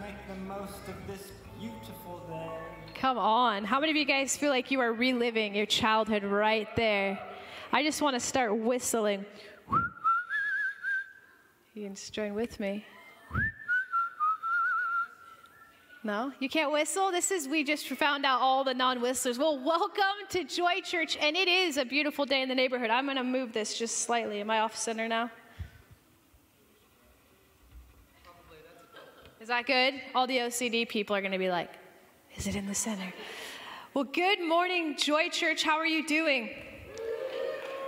make the most of this beautiful day. Come on. How many of you guys feel like you are reliving your childhood right there? I just want to start whistling. You can join with me. No, you can't whistle. This is, we just found out all the non whistlers. Well, welcome to Joy Church, and it is a beautiful day in the neighborhood. I'm going to move this just slightly. Am I off center now? Is that good? All the OCD people are going to be like, is it in the center? Well, good morning, Joy Church. How are you doing?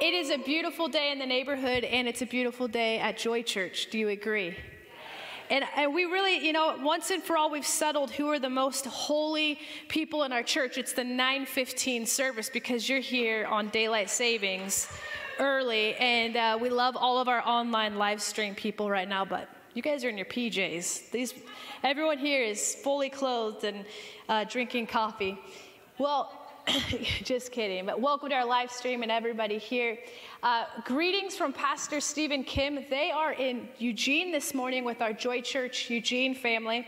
It is a beautiful day in the neighborhood, and it's a beautiful day at Joy Church. Do you agree? And, and we really, you know, once and for all, we've settled who are the most holy people in our church. It's the 915 service because you're here on daylight savings early, and uh, we love all of our online live stream people right now, but you guys are in your PJs. These, everyone here is fully clothed and uh, drinking coffee. Well, just kidding. But welcome to our live stream and everybody here. Uh, greetings from Pastor Stephen Kim. They are in Eugene this morning with our Joy Church Eugene family,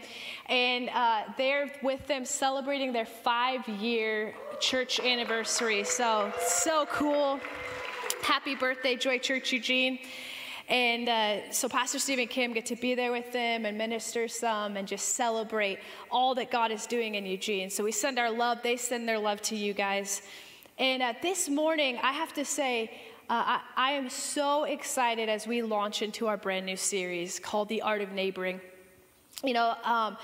and uh, they're with them celebrating their five-year church anniversary. So so cool. Happy birthday, Joy Church Eugene. And uh, so Pastor Stephen Kim get to be there with them and minister some and just celebrate all that God is doing in Eugene. So we send our love, they send their love to you guys. And uh, this morning, I have to say, uh, I, I am so excited as we launch into our brand new series called The Art of Neighboring. You know, um,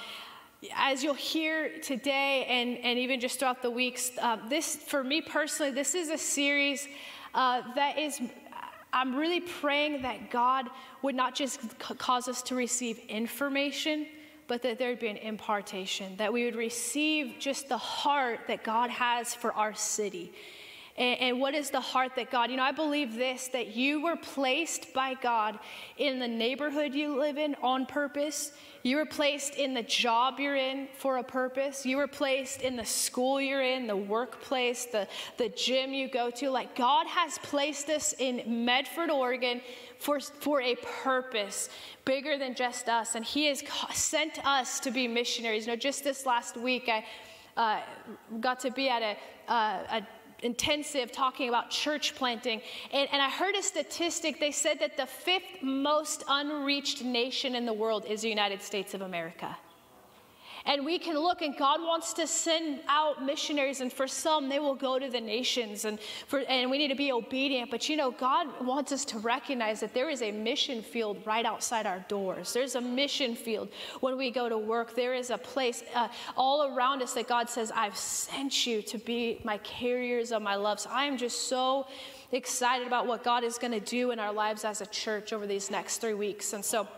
as you'll hear today and, and even just throughout the weeks, uh, this, for me personally, this is a series uh, that is I'm really praying that God would not just cause us to receive information, but that there'd be an impartation, that we would receive just the heart that God has for our city. And, and, what is the heart that God, you know, I believe this that you were placed by God in the neighborhood you live in on purpose. You were placed in the job you're in for a purpose. You were placed in the school you're in, the workplace, the, the gym you go to. Like God has placed us in Medford, Oregon for, for a purpose bigger than just us. And He has sent us to be missionaries. You know, just this last week, I uh, got to be at a, uh, a intensive talking about church planting. And, and I heard a statistic. They said that the fifth most unreached nation in the world is the United States of America. And we can look, and God wants to send out missionaries, and for some, they will go to the nations, and, for, and we need to be obedient. But you know, God wants us to recognize that there is a mission field right outside our doors. There's a mission field when we go to work. There is a place uh, all around us that God says, I've sent you to be my carriers of my love. So I am just so excited about what God is going to do in our lives as a church over these next three weeks. And so,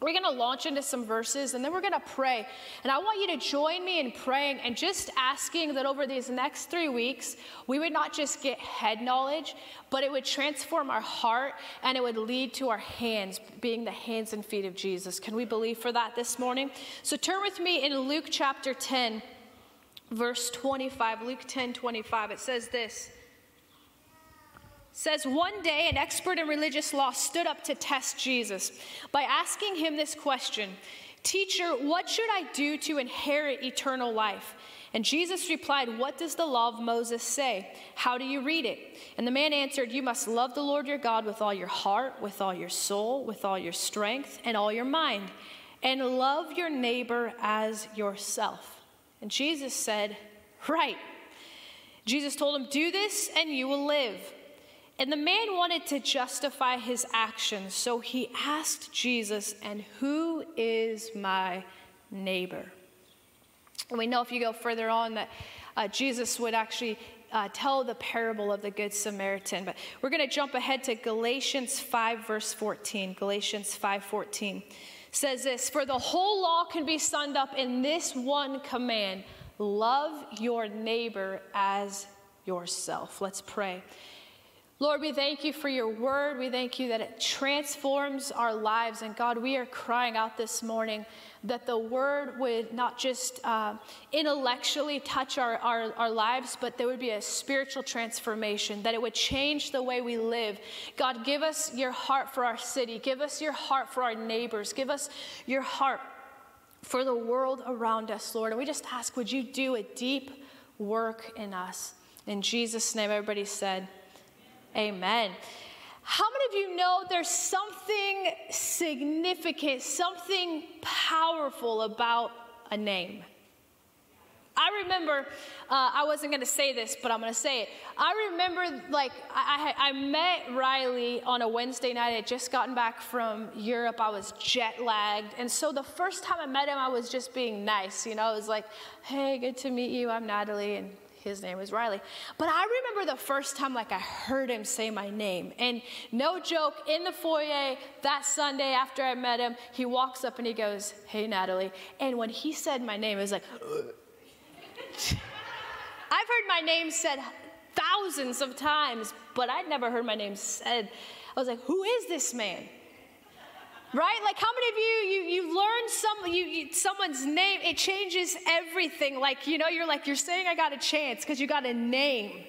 we're going to launch into some verses and then we're going to pray. And I want you to join me in praying and just asking that over these next three weeks, we would not just get head knowledge, but it would transform our heart and it would lead to our hands being the hands and feet of Jesus. Can we believe for that this morning? So turn with me in Luke chapter 10, verse 25. Luke 10 25. It says this says one day an expert in religious law stood up to test Jesus by asking him this question Teacher, what should I do to inherit eternal life? And Jesus replied, What does the law of Moses say? How do you read it? And the man answered, You must love the Lord your God with all your heart, with all your soul, with all your strength, and all your mind, and love your neighbor as yourself. And Jesus said, Right. Jesus told him, Do this and you will live. And the man wanted to justify his actions, so he asked Jesus, And who is my neighbor? And we know if you go further on that uh, Jesus would actually uh, tell the parable of the Good Samaritan. But we're going to jump ahead to Galatians 5, verse 14. Galatians 5 14 says this For the whole law can be summed up in this one command love your neighbor as yourself. Let's pray. Lord, we thank you for your word. We thank you that it transforms our lives. And God, we are crying out this morning that the word would not just uh, intellectually touch our, our, our lives, but there would be a spiritual transformation, that it would change the way we live. God, give us your heart for our city. Give us your heart for our neighbors. Give us your heart for the world around us, Lord. And we just ask, would you do a deep work in us? In Jesus' name, everybody said, Amen. How many of you know there's something significant, something powerful about a name? I remember, uh, I wasn't going to say this, but I'm going to say it. I remember, like, I, I, I, met Riley on a Wednesday night. I had just gotten back from Europe. I was jet lagged. And so the first time I met him, I was just being nice. You know, I was like, hey, good to meet you. I'm Natalie. And his name was Riley. But I remember the first time like I heard him say my name. And no joke, in the foyer that Sunday after I met him, he walks up and he goes, Hey Natalie. And when he said my name, it was like I've heard my name said thousands of times, but I'd never heard my name said. I was like, Who is this man? Right like how many of you you, you learn some you, you, someone's name it changes everything like you know you're like you're saying i got a chance because you got a name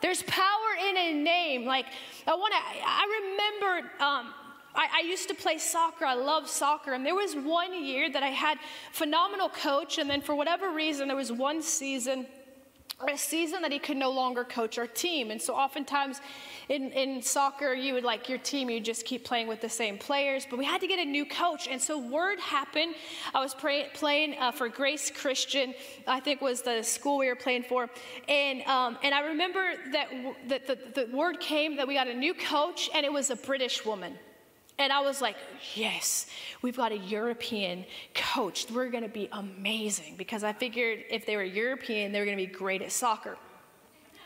there's power in a name like i want to i remember um, I, I, used to play soccer. I love soccer. And there was one year that I had phenomenal coach. And then for whatever reason, there was one season a season that he could no longer coach our team. And so oftentimes in, in soccer, you would like your team, you just keep playing with the same players. But we had to get a new coach. And so word happened. I was pray, playing uh, for Grace Christian, I think was the school we were playing for. And, um, and I remember that, that the, the word came that we got a new coach, and it was a British woman. And I was like, yes, we've got a European coach. We're going to be amazing because I figured if they were European, they were going to be great at soccer.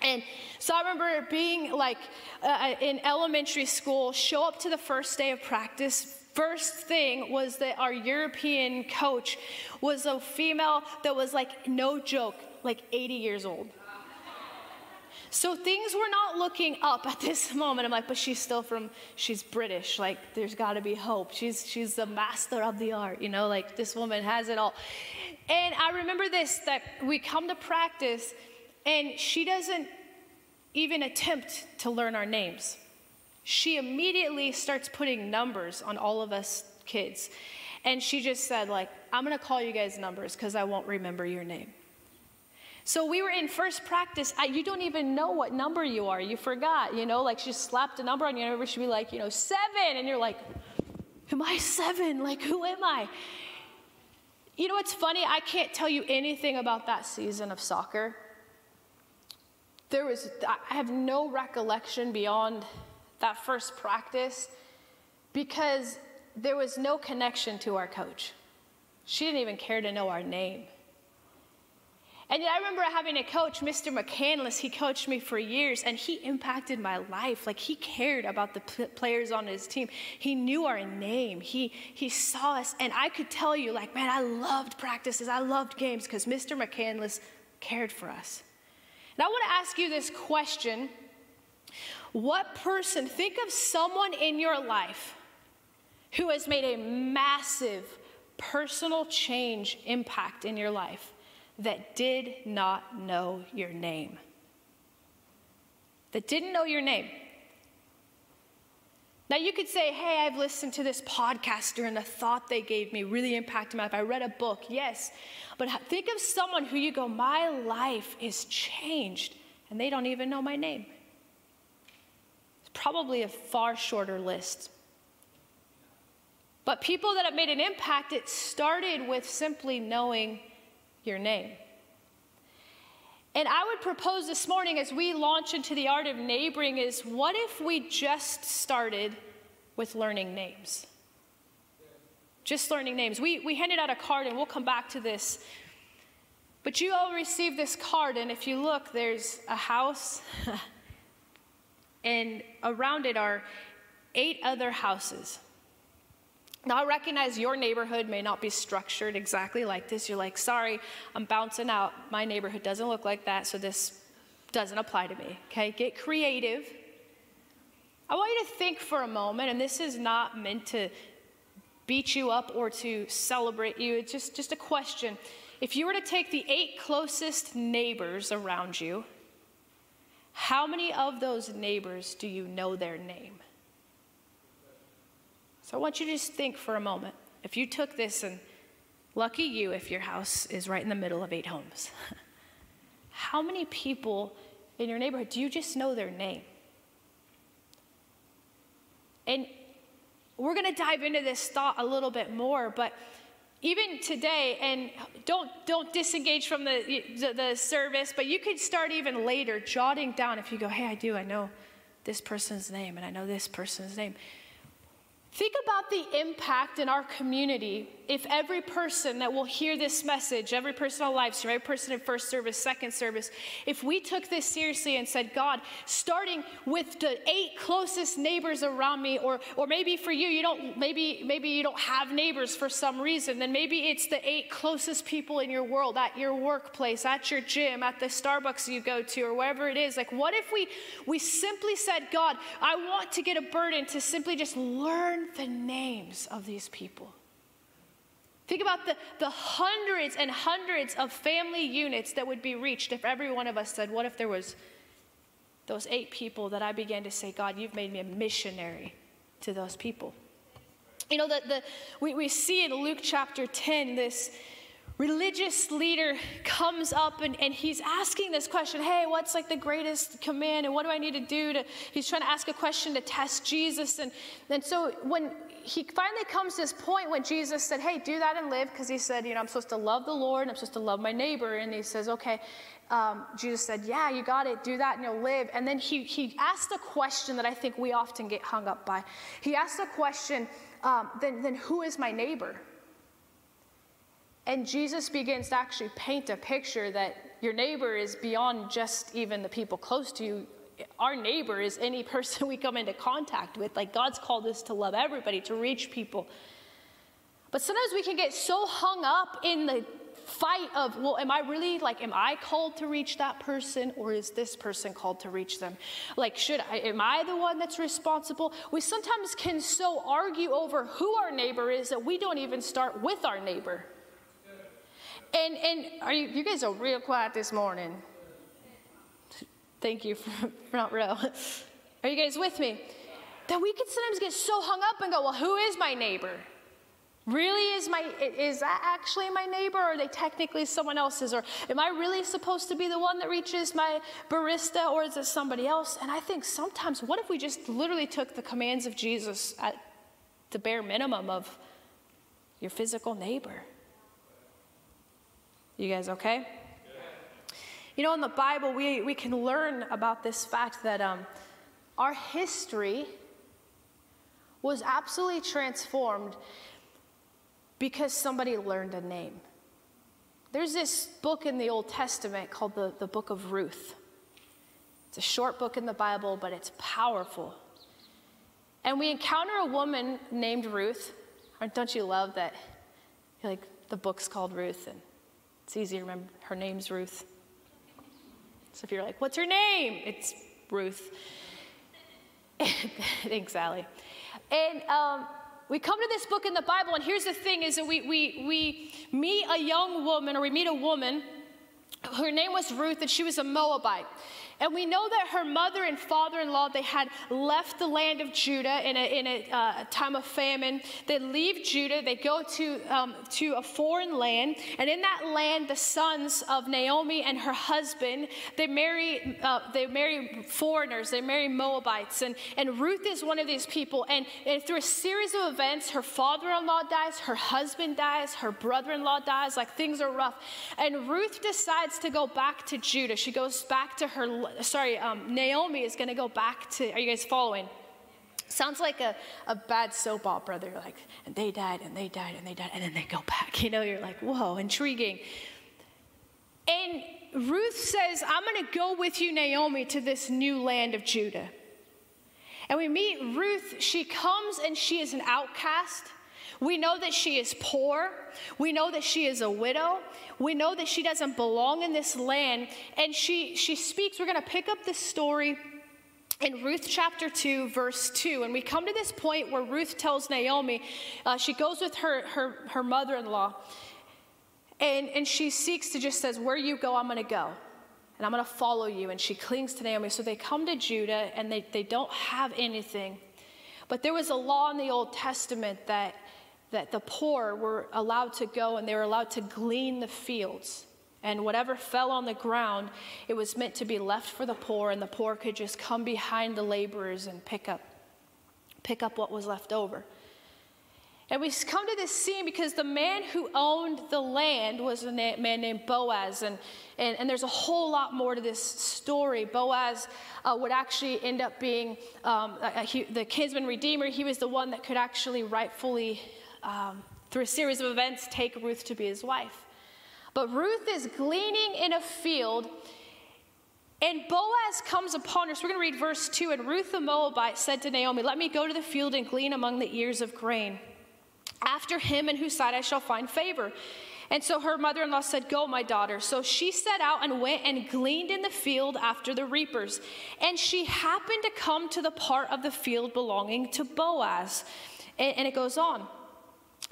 And so I remember being like uh, in elementary school, show up to the first day of practice. First thing was that our European coach was a female that was like, no joke, like 80 years old. So things were not looking up at this moment. I'm like, but she's still from, she's British. Like, there's got to be hope. She's, she's the master of the art, you know, like this woman has it all. And I remember this that we come to practice, and she doesn't even attempt to learn our names. She immediately starts putting numbers on all of us kids. And she just said, like, I'm going to call you guys numbers because I won't remember your name. So we were in first practice. I, you don't even know what number you are. You forgot, you know, like she slapped a number on you. And should be like, you know, seven. And you're like, am I seven? Like, who am I? You know what's funny? I can't tell you anything about that season of soccer. There was, I have no recollection beyond that first practice because there was no connection to our coach. She didn't even care to know our name. And I remember having a coach, Mr. McCandless. He coached me for years and he impacted my life. Like he cared about the players on his team. He knew our name. He, he saw us. And I could tell you, like, man, I loved practices. I loved games because Mr. McCandless cared for us. And I want to ask you this question What person, think of someone in your life who has made a massive personal change impact in your life that did not know your name. That didn't know your name. Now, you could say, hey, I've listened to this podcaster and the thought they gave me really impacted my life. I read a book, yes. But think of someone who you go, my life is changed, and they don't even know my name. It's probably a far shorter list. But people that have made an impact, it started with simply knowing your name. And I would propose this morning as we launch into the art of neighboring is what if we just started with learning names? Just learning names. We, we handed out a card and we'll come back to this. But you all received this card, and if you look, there's a house, and around it are eight other houses. Now, I recognize your neighborhood may not be structured exactly like this. You're like, sorry, I'm bouncing out. My neighborhood doesn't look like that, so this doesn't apply to me. Okay, get creative. I want you to think for a moment, and this is not meant to beat you up or to celebrate you. It's just, just a question. If you were to take the eight closest neighbors around you, how many of those neighbors do you know their name? So I want you to just think for a moment. If you took this, and lucky you if your house is right in the middle of eight homes, how many people in your neighborhood do you just know their name? And we're going to dive into this thought a little bit more, but even today, and don't don't disengage from the, the, the service, but you could start even later jotting down if you go, hey, I do, I know this person's name, and I know this person's name. Think about the impact in our community if every person that will hear this message, every person on live stream, every person in first service, second service, if we took this seriously and said, God, starting with the eight closest neighbors around me, or or maybe for you, you don't maybe maybe you don't have neighbors for some reason, then maybe it's the eight closest people in your world, at your workplace, at your gym, at the Starbucks you go to, or wherever it is. Like, what if we we simply said, God, I want to get a burden to simply just learn the names of these people. Think about the, the hundreds and hundreds of family units that would be reached if every one of us said, What if there was those eight people that I began to say, God, you've made me a missionary to those people? You know, the, the, we, we see in Luke chapter 10 this religious leader comes up and, and he's asking this question hey what's like the greatest command and what do i need to do to he's trying to ask a question to test jesus and, and so when he finally comes to this point when jesus said hey do that and live because he said you know i'm supposed to love the lord and i'm supposed to love my neighbor and he says okay. Um, jesus said yeah you got it. Do that and you'll live. And then he, he asked a question that i think we often get hung up by. He asked a question um, then, then who is my neighbor? And Jesus begins to actually paint a picture that your neighbor is beyond just even the people close to you. Our neighbor is any person we come into contact with. Like God's called us to love everybody, to reach people. But sometimes we can get so hung up in the fight of, well, am I really like, am I called to reach that person or is this person called to reach them? Like, should I, am I the one that's responsible? We sometimes can so argue over who our neighbor is that we don't even start with our neighbor. And, and are you, you guys are real quiet this morning. Thank you, for front row. Are you guys with me? That we can sometimes get so hung up and go, well, who is my neighbor? Really is my is that actually my neighbor or are they technically someone else's or am I really supposed to be the one that reaches my barista or is it somebody else? And I think sometimes what if we just literally took the commands of Jesus at the bare minimum of your physical neighbor? You guys okay? You know, in the Bible, we, we can learn about this fact that um, our history was absolutely transformed because somebody learned a name. There's this book in the Old Testament called the, the Book of Ruth. It's a short book in the Bible, but it's powerful. And we encounter a woman named Ruth. Don't you love that? Like the book's called Ruth, and it's easy to remember. Her name's Ruth. So if you're like, what's her name? It's Ruth. Thanks, Sally. And um, we come to this book in the Bible, and here's the thing is that we, we, we meet a young woman, or we meet a woman, her name was Ruth, and she was a Moabite. And we know that her mother and father in law, they had left the land of Judah in a, in a uh, time of famine. They leave Judah, they go to, um, to a foreign land. And in that land, the sons of Naomi and her husband, they marry, uh, they marry foreigners, they marry Moabites. And, and Ruth is one of these people. And, and through a series of events, her father in law dies, her husband dies, her brother in law dies, like things are rough. And Ruth decides to go back to Judah. She goes back to her sorry, um, Naomi is going to go back to, are you guys following? Sounds like a, a bad soap opera. They're like, and they died, and they died, and they died, and then they go back. You know, you're like, whoa, intriguing. And Ruth says, I'm going to go with you, Naomi, to this new land of Judah. And we meet Ruth. She comes and she is an outcast. We know that she is poor. We know that she is a widow. We know that she doesn't belong in this land. And she, she speaks, we're going to pick up this story in Ruth chapter 2, verse 2. And we come to this point where Ruth tells Naomi, uh, she goes with her, her, her mother in law, and, and she seeks to just says, Where you go, I'm going to go. And I'm going to follow you. And she clings to Naomi. So they come to Judah and they, they don't have anything. But there was a law in the Old Testament that that the poor were allowed to go and they were allowed to glean the fields. And whatever fell on the ground, it was meant to be left for the poor, and the poor could just come behind the laborers and pick up, pick up what was left over. And we come to this scene because the man who owned the land was a man named Boaz. And, and, and there's a whole lot more to this story. Boaz uh, would actually end up being um, he, the kinsman redeemer. He was the one that could actually rightfully um, through a series of events, take Ruth to be his wife. But Ruth is gleaning in a field, and Boaz comes upon her. So we're going to read verse 2. And Ruth the Moabite said to Naomi, Let me go to the field and glean among the ears of grain. After him in whose sight I shall find favor. And so her mother in law said, Go, my daughter. So she set out and went and gleaned in the field after the reapers. And she happened to come to the part of the field belonging to Boaz. And, and it goes on.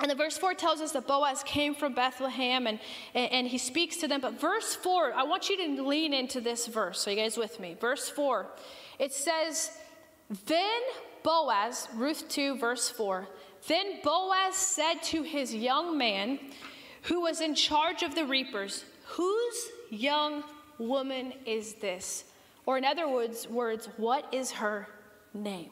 And the verse 4 tells us that Boaz came from Bethlehem and, and he speaks to them. But verse 4, I want you to lean into this verse. So, you guys with me? Verse 4, it says, Then Boaz, Ruth 2, verse 4, then Boaz said to his young man who was in charge of the reapers, Whose young woman is this? Or, in other words, words what is her name?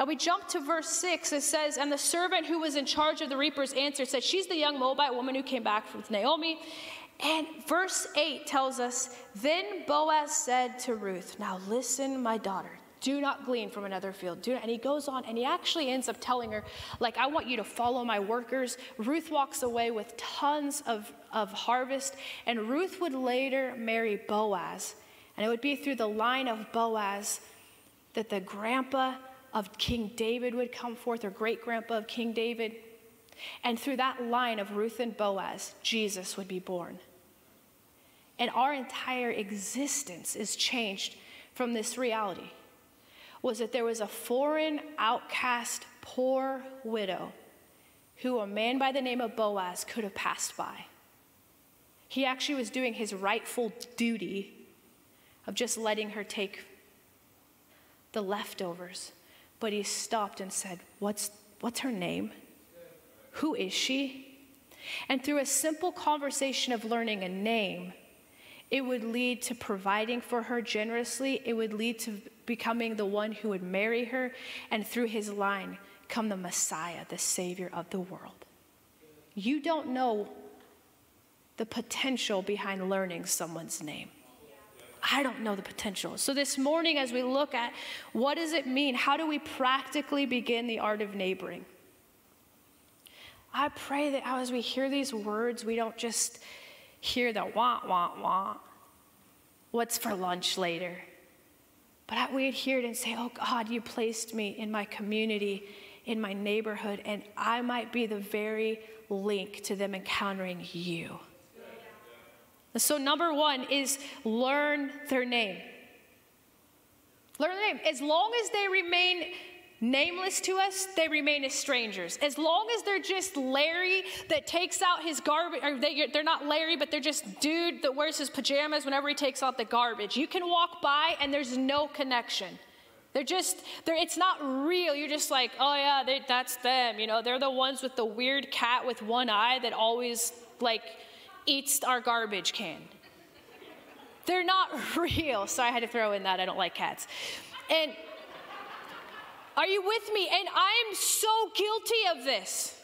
And we jump to verse 6. It says, And the servant who was in charge of the reapers answered, said, She's the young Moabite woman who came back from Naomi. And verse 8 tells us, Then Boaz said to Ruth, Now listen, my daughter. Do not glean from another field. Do not. And he goes on and he actually ends up telling her, like, I want you to follow my workers. Ruth walks away with tons of, of harvest. And Ruth would later marry Boaz. And it would be through the line of Boaz that the grandpa of King David would come forth, or great grandpa of King David. And through that line of Ruth and Boaz, Jesus would be born. And our entire existence is changed from this reality was that there was a foreign, outcast, poor widow who a man by the name of Boaz could have passed by. He actually was doing his rightful duty of just letting her take the leftovers but he stopped and said, What's, what's her name? Who is she? And through a simple conversation of learning a name, it would lead to providing for her generously. It would lead to becoming the one who would marry her, and through his line, come the Messiah, the Savior of the world. You don't know the potential behind learning someone's name. I don't know the potential. So this morning, as we look at what does it mean, how do we practically begin the art of neighboring? I pray that as we hear these words, we don't just hear the wah, wah, wah, what's for lunch later. But we'd hear it and say, Oh God, you placed me in my community, in my neighborhood, and I might be the very link to them encountering you. So, number one is learn their name. Learn their name. As long as they remain nameless to us, they remain as strangers. As long as they're just Larry that takes out his garbage, or they, they're not Larry, but they're just dude that wears his pajamas whenever he takes out the garbage. You can walk by and there's no connection. They're just, they're, it's not real. You're just like, oh yeah, they, that's them. You know, they're the ones with the weird cat with one eye that always like eats our garbage can. They're not real. So I had to throw in that. I don't like cats. And are you with me? And I'm so guilty of this.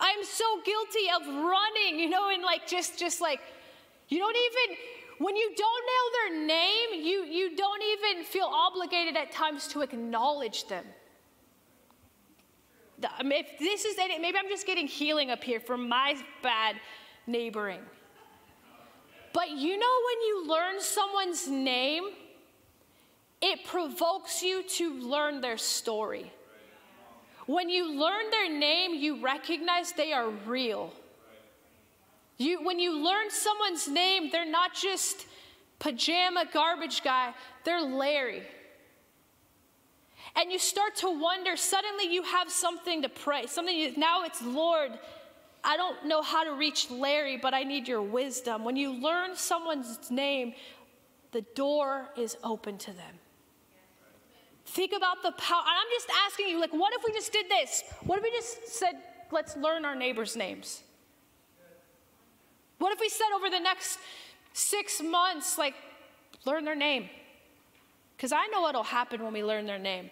I'm so guilty of running, you know, and like just just like you don't even when you don't know their name, you you don't even feel obligated at times to acknowledge them. Um, if this is maybe I'm just getting healing up here from my bad neighboring. But you know, when you learn someone's name, it provokes you to learn their story. When you learn their name, you recognize they are real. You, when you learn someone's name, they're not just pajama garbage guy, they're Larry. And you start to wonder, suddenly you have something to pray. Something you, now it's Lord, I don't know how to reach Larry, but I need your wisdom. When you learn someone's name, the door is open to them. Think about the power. And I'm just asking you, like, what if we just did this? What if we just said, let's learn our neighbors' names? What if we said over the next six months, like, learn their name? Because I know what'll happen when we learn their name.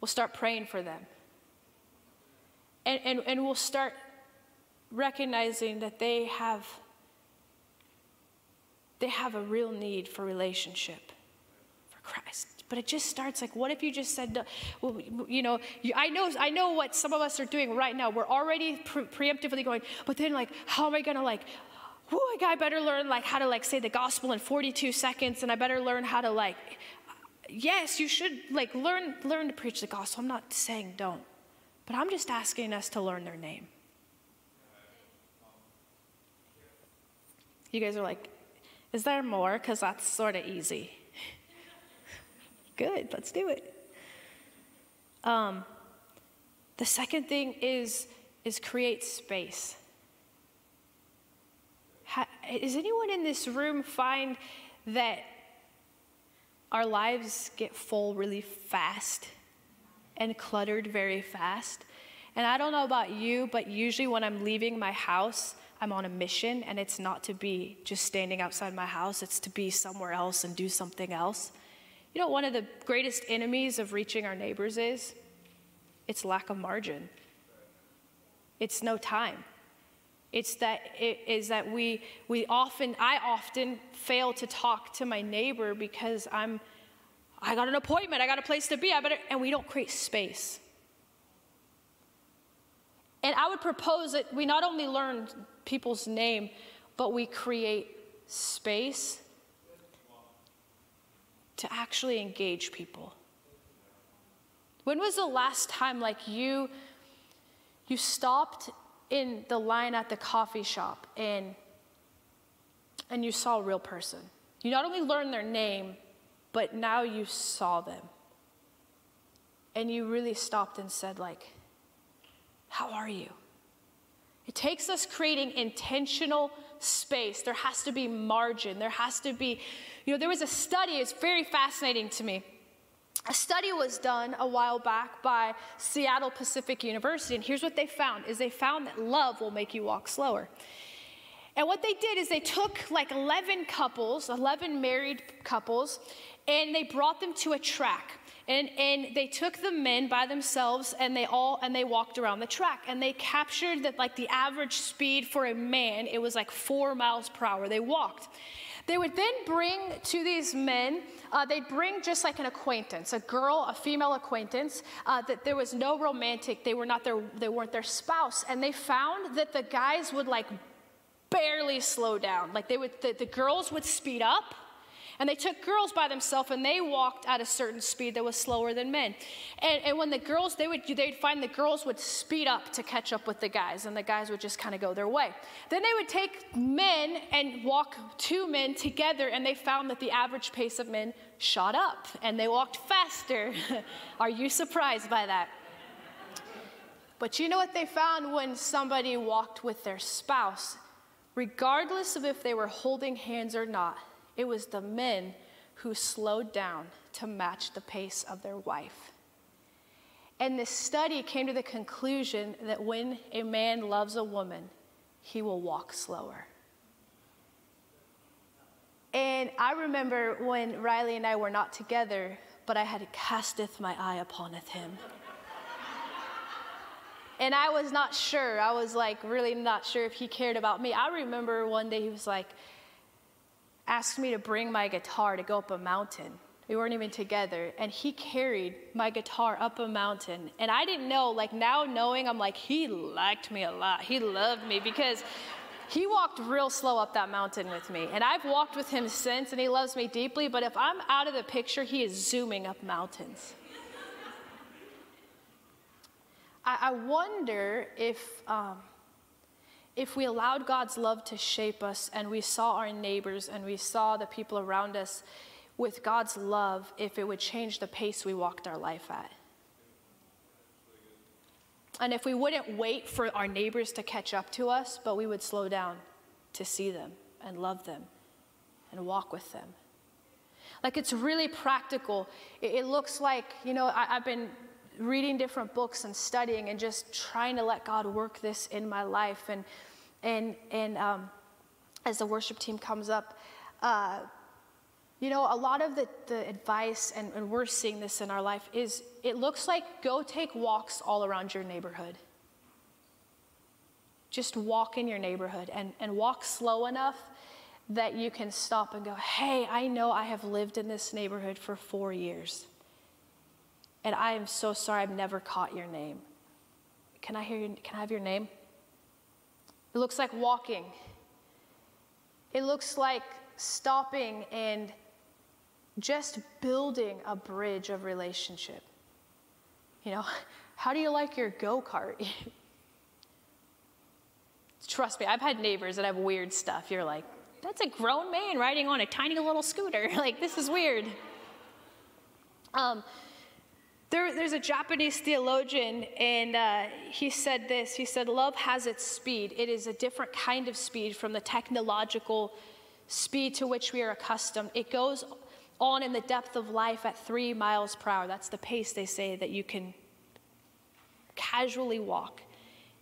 We'll start praying for them. And, and, and we'll start recognizing that they have they have a real need for relationship for Christ. But it just starts like, what if you just said, well, you know, I know, I know what some of us are doing right now. We're already pre- preemptively going, but then like, how am I gonna like, oh, I got better learn like how to like say the gospel in 42 seconds, and I better learn how to like, uh, yes, you should like learn learn to preach the gospel. I'm not saying don't, but I'm just asking us to learn their name. You guys are like, is there more? Because that's sort of easy. Good, let's do it. Um, the second thing is, is create space. Ha, does anyone in this room find that our lives get full really fast and cluttered very fast? And I don't know about you, but usually when I'm leaving my house, I'm on a mission, and it's not to be just standing outside my house, it's to be somewhere else and do something else. You know, one of the greatest enemies of reaching our neighbors is it's lack of margin. It's no time. It's that it is that we we often I often fail to talk to my neighbor because I'm I got an appointment, I got a place to be, I better and we don't create space. And I would propose that we not only learn people's name, but we create space to actually engage people. When was the last time like you you stopped in the line at the coffee shop and and you saw a real person? You not only learned their name, but now you saw them. And you really stopped and said like, "How are you?" It takes us creating intentional space. There has to be margin. There has to be, you know, there was a study, it's very fascinating to me. A study was done a while back by Seattle Pacific University, and here's what they found is they found that love will make you walk slower. And what they did is they took like 11 couples, 11 married couples, and they brought them to a track. And, and they took the men by themselves and they all and they walked around the track and they captured that like the average speed for a man it was like four miles per hour. They walked. They would then bring to these men uh, they'd bring just like an acquaintance a girl a female acquaintance uh, that there was no romantic they were not their they weren't their spouse. And they found that the guys would like barely slow down. Like they would the, the girls would speed up and they took girls by themselves and they walked at a certain speed that was slower than men. And, and when the girls, they would, they'd find the girls would speed up to catch up with the guys, and the guys would just kind of go their way. Then they would take men and walk two men together, and they found that the average pace of men shot up and they walked faster. Are you surprised by that? But you know what they found when somebody walked with their spouse? Regardless of if they were holding hands or not, it was the men who slowed down to match the pace of their wife. And this study came to the conclusion that when a man loves a woman, he will walk slower. And I remember when Riley and I were not together, but I had casteth my eye uponeth him. and I was not sure. I was like really not sure if he cared about me. I remember one day he was like, asked me to bring my guitar to go up a mountain. We weren't even together. And he carried my guitar up a mountain. And I didn't know, like now knowing, I'm like, he liked me a lot. He loved me because he walked real slow up that mountain with me. And I've walked with him since, and he loves me deeply. But if I'm out of the picture, he is zooming up mountains. I, wonder if, um, if we allowed God's love to shape us and we saw our neighbors and we saw the people around us with God's love, if it would change the pace we walked our life at. And if we wouldn't wait for our neighbors to catch up to us, but we would slow down to see them and love them and walk with them. Like it's really practical. It, it looks like, you know, I, I've been reading different books and studying and just trying to let God work this in my life. And, and, and um, as the worship team comes up, uh, you know, a lot of the, the advice, and, and we're seeing this in our life, is it looks like go take walks all around your neighborhood. Just walk in your neighborhood and, and walk slow enough that you can stop and go, hey, I know I have lived in this neighborhood for four years. And I am so sorry I've never caught your name. Can I hear you? Can I have your name? It looks like walking. It looks like stopping and just building a bridge of relationship. You know, how do you like your go kart? Trust me, I've had neighbors that have weird stuff. You're like, that's a grown man riding on a tiny little scooter. like, this is weird. Um, there, there's a Japanese theologian, and uh, he said this. He said, Love has its speed. It is a different kind of speed from the technological speed to which we are accustomed. It goes on in the depth of life at three miles per hour. That's the pace they say that you can casually walk.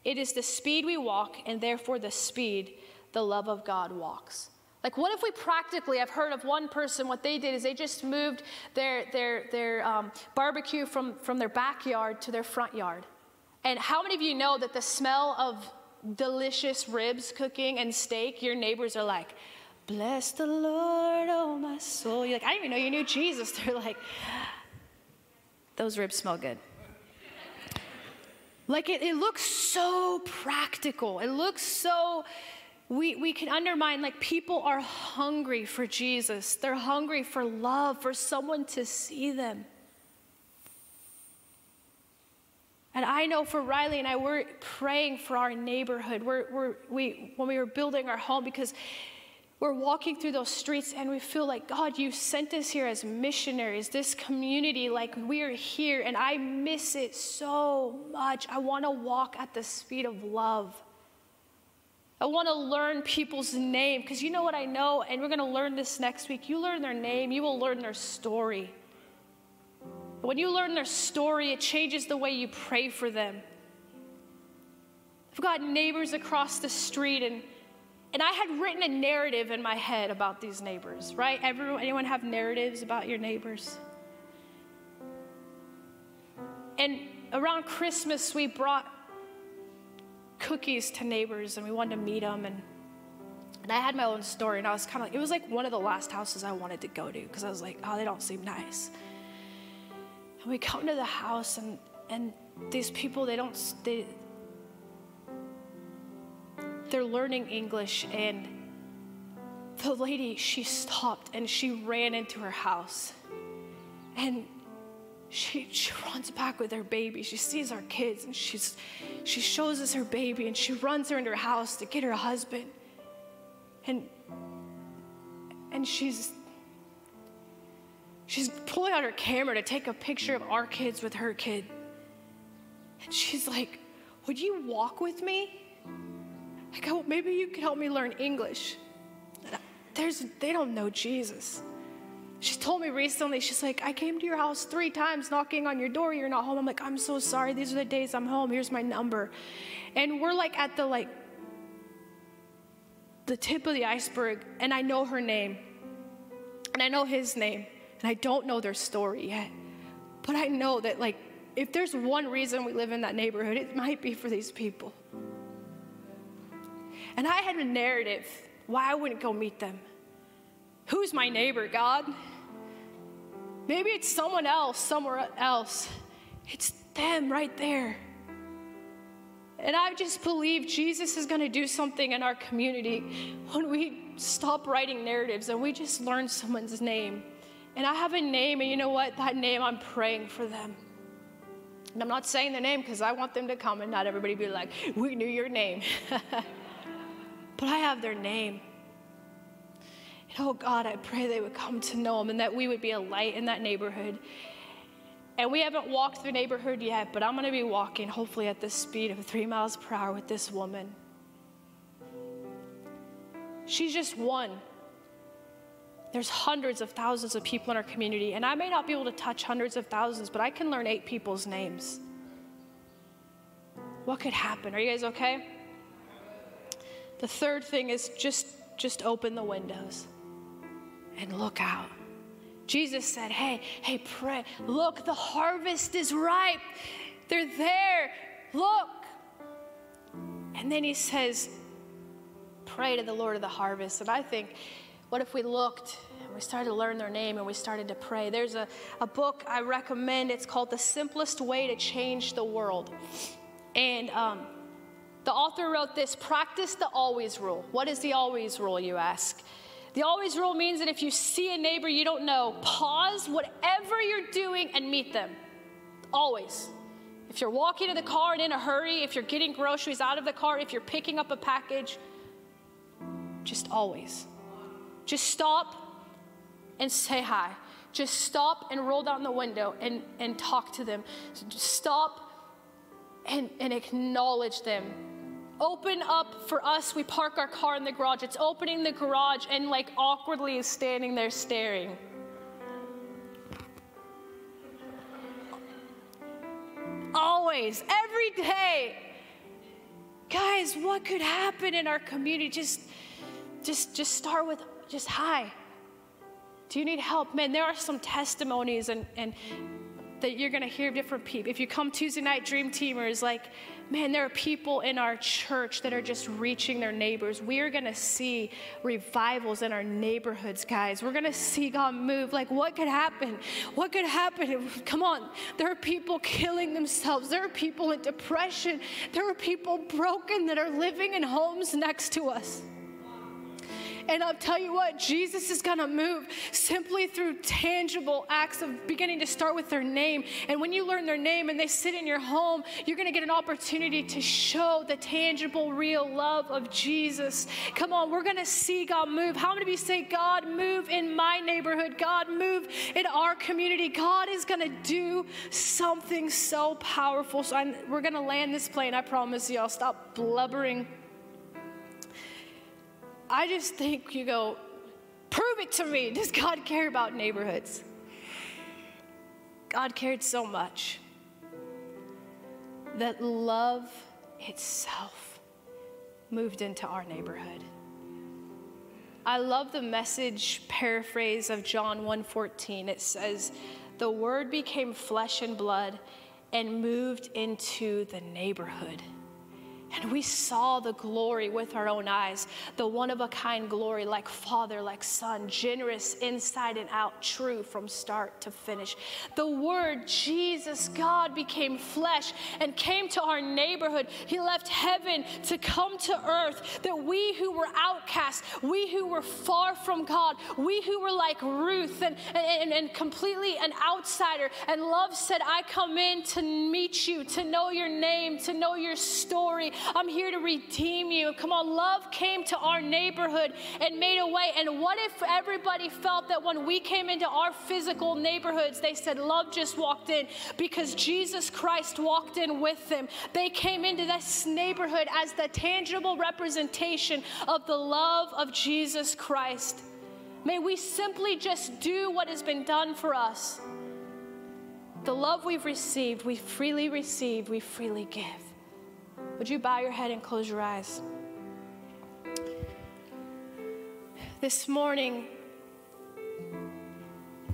It is the speed we walk, and therefore the speed the love of God walks. Like, what if we practically, I've heard of one person, what they did is they just moved their, their, their um, barbecue from, from their backyard to their front yard. And how many of you know that the smell of delicious ribs cooking and steak, your neighbors are like, Bless the Lord, oh my soul. You're like, I didn't even know you knew Jesus. They're like, those ribs smell good. Like it, it looks so practical. It looks so we, we can undermine like people are hungry for Jesus. They're hungry for love, for someone to see them. And I know for Riley and I, we're praying for our neighborhood. We're, we're, we, when we were building our home, because we're walking through those streets and we feel like, God, you sent us here as missionaries, this community, like we're here, and I miss it so much. I want to walk at the speed of love. I want to learn people's name because you know what I know, and we're going to learn this next week. You learn their name, you will learn their story. When you learn their story, it changes the way you pray for them. I've got neighbors across the street, and, and I had written a narrative in my head about these neighbors, right? Everyone, anyone have narratives about your neighbors? And around Christmas, we brought cookies to neighbors and we wanted to meet them and and I had my own story and I was kind of like it was like one of the last houses I wanted to go to because I was like oh they don't seem nice. And we come to the house and and these people they don't they they're learning English and the lady she stopped and she ran into her house. And she, she runs back with her baby. She sees our kids and she's, she shows us her baby and she runs her into her house to get her husband. And, and she's, she's pulling out her camera to take a picture of our kids with her kid. And she's like, Would you walk with me? Like, go, Maybe you could help me learn English. There's, they don't know Jesus. She told me recently, she's like, I came to your house three times knocking on your door. You're not home. I'm like, I'm so sorry. These are the days I'm home. Here's my number. And we're like at the like the tip of the iceberg, and I know her name. And I know his name. And I don't know their story yet. But I know that like if there's one reason we live in that neighborhood, it might be for these people. And I had a narrative why I wouldn't go meet them. Who's my neighbor, God? Maybe it's someone else, somewhere else. It's them right there. And I just believe Jesus is going to do something in our community when we stop writing narratives and we just learn someone's name. And I have a name, and you know what? That name, I'm praying for them. And I'm not saying their name because I want them to come and not everybody be like, we knew your name. but I have their name. And oh God, I pray they would come to know Him and that we would be a light in that neighborhood. And we haven't walked the neighborhood yet, but I'm going to be walking, hopefully, at the speed of three miles per hour with this woman. She's just one. There's hundreds of thousands of people in our community, and I may not be able to touch hundreds of thousands, but I can learn eight people's names. What could happen? Are you guys okay? The third thing is just just open the windows and look out. Jesus said, Hey, hey, pray. Look, the harvest is ripe. They're there. Look. And then he says, Pray to the Lord of the harvest. And I think, what if we looked and we started to learn their name and we started to pray? There's a, a book I recommend. It's called The Simplest Way to Change the World. And um, the author wrote this practice the always rule. What is the always rule, you ask? The always rule means that if you see a neighbor you don't know, pause whatever you're doing and meet them. Always. If you're walking to the car and in a hurry, if you're getting groceries out of the car, if you're picking up a package, just always. Just stop and say hi. Just stop and roll down the window and, and talk to them. Just stop and, and acknowledge them open up for us. We park our car in the garage. It's opening the garage and like awkwardly is standing there staring. Always, every day. Guys, what could happen in our community? Just just just start with just hi. Do you need help? Man, there are some testimonies and and that you're gonna hear different people. If you come Tuesday night dream teamers, like man, there are people in our church that are just reaching their neighbors. We are going to see revivals in our neighborhoods, guys. We're going to see God move. Like, what could happen? What could happen? Come on. There are people killing themselves, there are people in depression, there are people broken that are living in homes next to us. And I'll tell you what, Jesus is going to move simply through tangible acts of beginning to start with their name. And when you learn their name and they sit in your home, you're going to get an opportunity to show the tangible, real love of Jesus. Come on, we're going to see God move. How many of you say, God, move in my neighborhood? God, move in our community. God is going to do something so powerful. So I'm, we're going to land this plane, I promise you. I'll stop blubbering. I just think you go, prove it to me. Does God care about neighborhoods? God cared so much that love itself moved into our neighborhood. I love the message paraphrase of John 1:14. It says, "The word became flesh and blood and moved into the neighborhood." And we saw the glory with our own eyes, the one of a kind glory, like Father, like Son, generous inside and out, true from start to finish. The Word, Jesus, God, became flesh and came to our neighborhood. He left heaven to come to earth, that we who were outcasts, we who were far from God, we who were like Ruth and, and, and completely an outsider, and love said, I come in to meet you, to know your name, to know your story. I'm here to redeem you. Come on, love came to our neighborhood and made a way. And what if everybody felt that when we came into our physical neighborhoods, they said, Love just walked in because Jesus Christ walked in with them? They came into this neighborhood as the tangible representation of the love of Jesus Christ. May we simply just do what has been done for us. The love we've received, we freely receive, we freely give. Would you bow your head and close your eyes? This morning,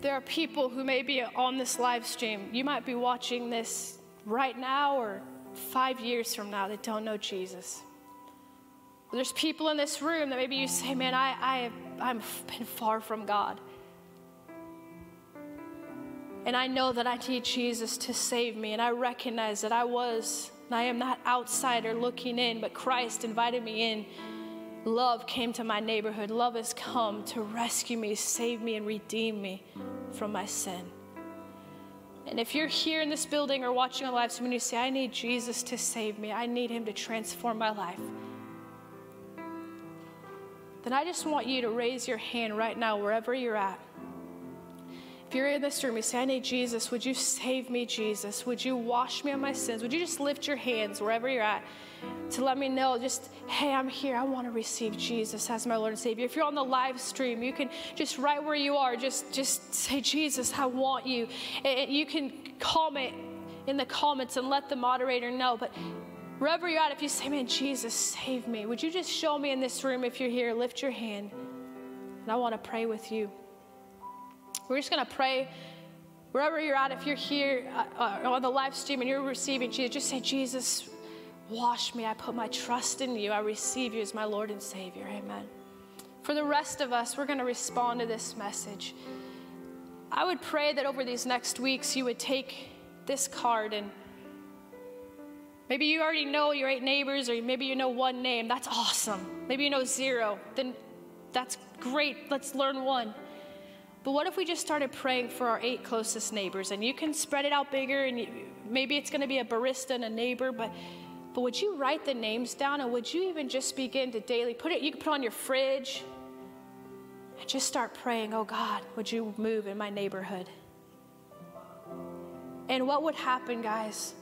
there are people who may be on this live stream. You might be watching this right now or five years from now that don't know Jesus. There's people in this room that maybe you say, Man, I, I, I've been far from God. And I know that I need Jesus to save me, and I recognize that I was I am not outsider looking in, but Christ invited me in. Love came to my neighborhood. Love has come to rescue me, save me, and redeem me from my sin. And if you're here in this building or watching a live stream and you say, I need Jesus to save me, I need him to transform my life, then I just want you to raise your hand right now, wherever you're at. If you're in this room, you say, I need Jesus. Would you save me, Jesus? Would you wash me of my sins? Would you just lift your hands wherever you're at to let me know, just, hey, I'm here. I want to receive Jesus as my Lord and Savior. If you're on the live stream, you can just right where you are, just, just say, Jesus, I want you. And you can comment in the comments and let the moderator know. But wherever you're at, if you say, man, Jesus, save me, would you just show me in this room if you're here? Lift your hand. And I want to pray with you. We're just going to pray wherever you're at. If you're here uh, uh, on the live stream and you're receiving Jesus, just say, Jesus, wash me. I put my trust in you. I receive you as my Lord and Savior. Amen. For the rest of us, we're going to respond to this message. I would pray that over these next weeks, you would take this card and maybe you already know your eight neighbors, or maybe you know one name. That's awesome. Maybe you know zero. Then that's great. Let's learn one. But what if we just started praying for our eight closest neighbors? And you can spread it out bigger, and you, maybe it's going to be a barista and a neighbor, but but would you write the names down, and would you even just begin to daily put it? You can put on your fridge, and just start praying. Oh God, would you move in my neighborhood? And what would happen, guys?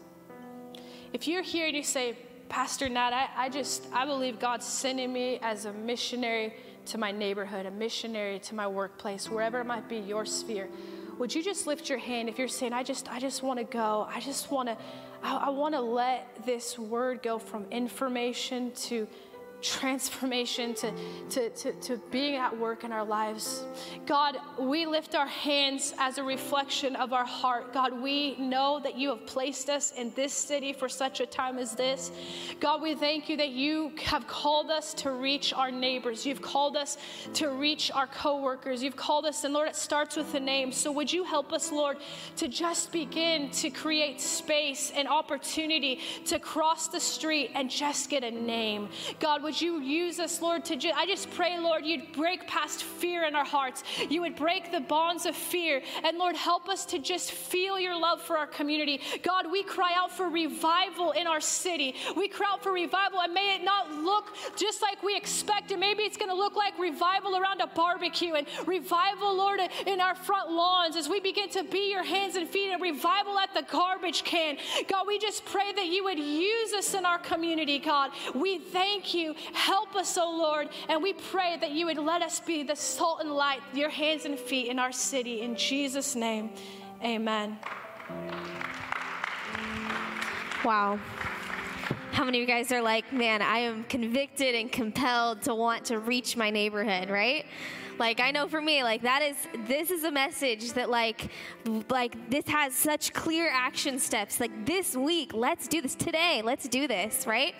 If you're here and you say, Pastor Nat, I, I just I believe God's sending me as a missionary to my neighborhood, a missionary to my workplace, wherever it might be your sphere, would you just lift your hand if you're saying, I just, I just want to go. I just want to, I, I want to let this word go from information to transformation to, to, to, to, being at work in our lives. God, we lift our hands as a reflection of our heart. God, we know that you have placed us in this city for such a time as this. God, we thank you that you have called us to reach our neighbors. You've called us to reach our coworkers. You've called us, and Lord, it starts with a name. So would you help us, Lord, to just begin to create space and opportunity to cross the street and just get a name? God, would would you use us, Lord, to just, I just pray, Lord, you'd break past fear in our hearts. You would break the bonds of fear. And Lord, help us to just feel your love for our community. God, we cry out for revival in our city. We cry out for revival, and may it not look just like we expected. Maybe it's going to look like revival around a barbecue and revival, Lord, in our front lawns as we begin to be your hands and feet and revival at the garbage can. God, we just pray that you would use us in our community, God. We thank you Help us, O Lord, and we pray that you would let us be the salt and light, your hands and feet in our city. In Jesus' name, amen. Wow. How many of you guys are like, man, I am convicted and compelled to want to reach my neighborhood, right? Like I know for me, like that is this is a message that like like this has such clear action steps. Like this week, let's do this today. Let's do this, right?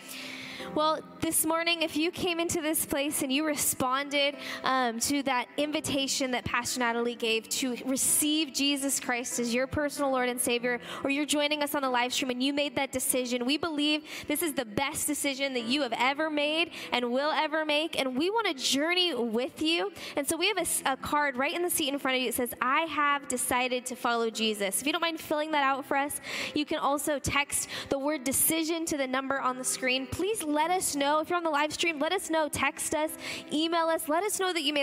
Well, this morning, if you came into this place and you responded um, to that invitation that Pastor Natalie gave to receive Jesus Christ as your personal Lord and Savior, or you're joining us on the live stream and you made that decision, we believe this is the best decision that you have ever made and will ever make. And we want to journey with you. And so we have a, a card right in the seat in front of you that says, I have decided to follow Jesus. If you don't mind filling that out for us, you can also text the word decision to the number on the screen. Please let us know. If you're on the live stream, let us know. Text us, email us. Let us know that you made